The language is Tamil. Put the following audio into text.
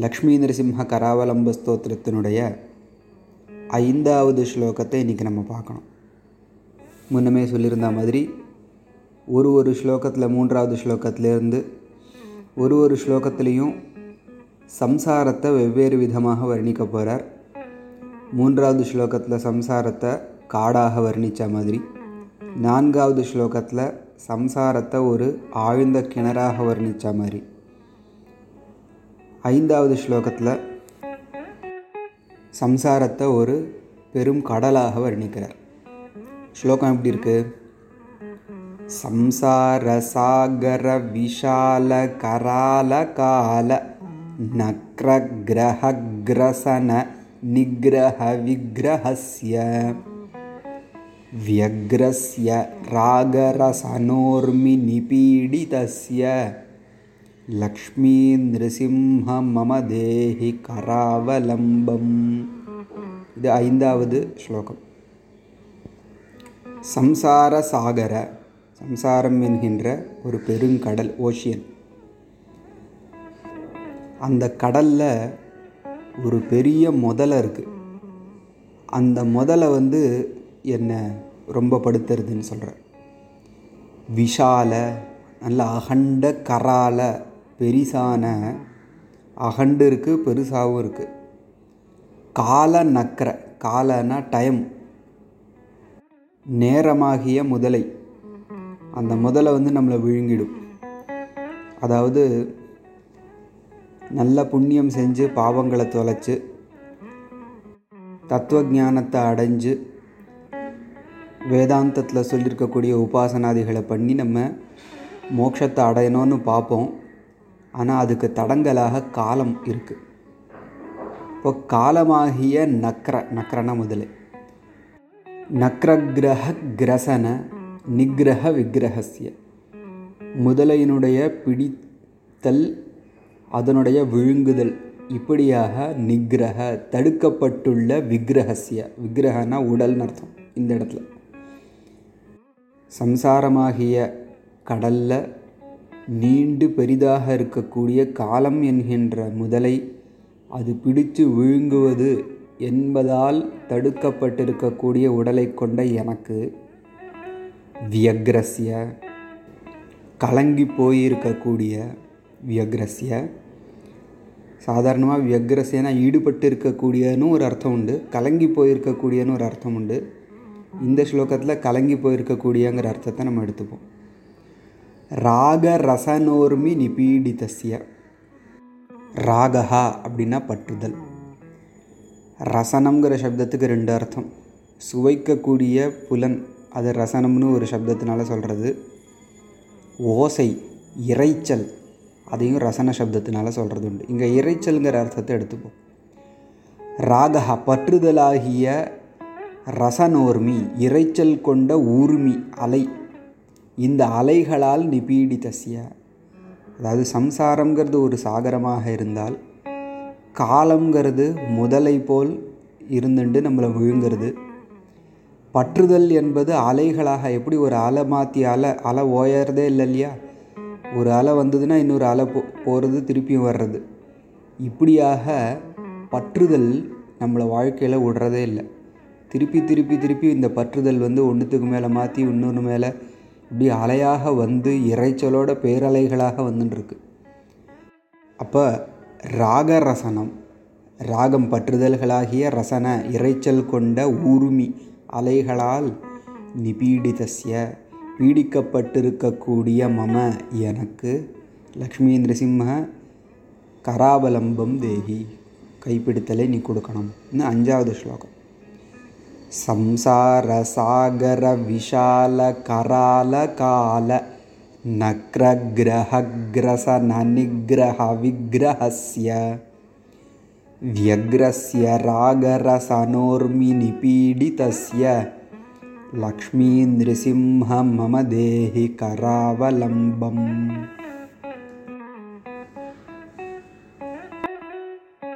லக்ஷ்மி நரசிம்ம கராவலம்ப ஸ்தோத்திரத்தினுடைய ஐந்தாவது ஸ்லோகத்தை இன்றைக்கி நம்ம பார்க்கணும். முன்னமே சொல்லியிருந்த மாதிரி ஒரு ஒரு ஸ்லோகத்தில் மூன்றாவது ஸ்லோகத்திலேருந்து ஒரு ஒரு ஸ்லோகத்துலேயும் சம்சாரத்தை வெவ்வேறு விதமாக வர்ணிக்க போகிறார் மூன்றாவது ஸ்லோகத்தில் சம்சாரத்தை காடாக வர்ணித்த மாதிரி நான்காவது ஸ்லோகத்தில் சம்சாரத்தை ஒரு ஆழ்ந்த கிணறாக வர்ணித்த மாதிரி. ஐந்தாவது ஸ்லோகத்தில் சம்சாரத்தை ஒரு பெரும் கடலாக வர்ணிக்கிறார் ஸ்லோகம் எப்படி இருக்கு சம்சார சாகர விஷால கரால கால நக்ர கிரக கிரசன நிகிரக விக்கிரகஸ்ய व्यग्रस्य रागरसनोर्मि निपीडितस्य लक्ष्मी नृसिंह मम தேஹி கராவலம்பம் இது ஐந்தாவது ஸ்லோகம் சம்சார சாகர சம்சாரம் என்கின்ற ஒரு பெருங்கடல் ஓஷியன் அந்த கடலில் ஒரு பெரிய முதலை இருக்குது அந்த முதலை வந்து என்னை ரொம்ப படுத்துறதுன்னு சொல்கிறார் விஷால நல்ல அகண்ட கரால பெரிசான அகண்டு இருக்குது பெருசாகவும் இருக்குது கால நக்கர காலனா டைம். நேரமாகிய முதலை. அந்த முதலை வந்து நம்மளை விழுங்கிடும். அதாவது நல்ல புண்ணியம் செஞ்சு பாவங்களை தொலைச்சு தத்துவ ஞானத்தை அடைஞ்சு வேதாந்தத்தில் சொல்லியிருக்கக்கூடிய உபாசனாதிகளை பண்ணி நம்ம மோட்சத்தை அடையணும்னு பார்ப்போம். ஆனால் அதுக்கு தடங்கலாக காலம் இருக்குது இப்போ காலமாகிய நக்ர நக்ரன முதலே. நக்ரகிரக கிரசன நிகிரக விக்கிரகசிய முதலையினுடைய பிடித்தல் அதனுடைய விழுங்குதல் இப்படியாக நிகிரக தடுக்கப்பட்டுள்ள விக்கிரகசிய விக்கிரகனா உடல்னு அர்த்தம் இந்த இடத்துல. சம்சாரமாகிய கடல்ல நீண்டு பெரிதாக இருக்கக்கூடிய காலம் என்கின்ற முதலை அது பிடித்து விழுங்குவது என்பதால் தடுக்கப்பட்டிருக்கக்கூடிய உடலை கொண்ட எனக்கு வியக்ரஸ்ய கலங்கி போயிருக்கக்கூடிய வியக்ரஸ்ய. சாதாரணமாக வியக்ரஸ்யனா ஈடுபட்டு இருக்கக்கூடியன்னு ஒரு அர்த்தம் உண்டு கலங்கி போயிருக்கக்கூடியன்னு ஒரு அர்த்தம் உண்டு. இந்த ஸ்லோகத்தில் கலங்கி போயிருக்கக்கூடியங்கிற அர்த்தத்தை நம்ம எடுத்துப்போம். ராக ரசனோர்மி நிபீடிதஸ்ய. ராகஹா அப்படின்னா பற்றுதல். ரசனம்ங்கிற சப்தத்துக்கு ரெண்டு அர்த்தம். சுவைக்கக்கூடிய புலன் அது ரசனம்னு ஒரு சப்தத்தினால சொல்கிறது ஓசை இறைச்சல் அதையும் ரசன சப்தத்தினால சொல்கிறது உண்டு. இங்கே இறைச்சல்ங்கிற அர்த்தத்தை எடுத்துப்போம். ராகஹா பற்றுதலாகிய ரசனோர்மி இறைச்சல் கொண்ட ஊர்மி அலை இந்த அலைகளால் நிபீடிதசிய அதாவது சம்சாரங்கிறது ஒரு சாகரமாக இருந்தால் காலங்கிறது முதலை போல் இருந்துட்டு நம்மளை விழுங்கிறது பற்றுதல் என்பது அலைகளாக எப்படி ஒரு அலை மாற்றி அலை அலை ஓயறதே இல்லை இல்லையா? ஒரு அலை வந்ததுன்னா இன்னொரு அலை போ போகிறது திருப்பியும் வர்றது. இப்படியாக பற்றுதல் நம்மளை வாழ்க்கையில் விடுறதே இல்லை. திருப்பி திருப்பி திருப்பி இந்த பற்றுதல் வந்து ஒன்றுத்துக்கு மேலே மாற்றி இன்னொன்று மேலே இப்படி அலையாக வந்து இறைச்சலோட பேரலைகளாக வந்துட்டுருக்கு அப்போ ராக ரசனம் ராகம் பற்றுதல்களாகிய ரசன இறைச்சல் கொண்ட ஊர்மி அலைகளால் நிபீடிதஸ்ய பீடிக்கப்பட்டிருக்கக்கூடிய மம எனக்கு லக்ஷ்மி நிருசிம்ம கராவலம்பம் தேகி கைப்பிடித்தலை நீ கொடுக்கணும். இன்னும் அஞ்சாவது ஸ்லோகம். संसारसागरविशालकरालकाल नक्रग्रहग्रसननिग्रहविग्रहस्य व्यग्रस्य रागरसनोर्मिनिपीडितस्य लक्ष्मीनृसिंह मम देहि करावलम्बम्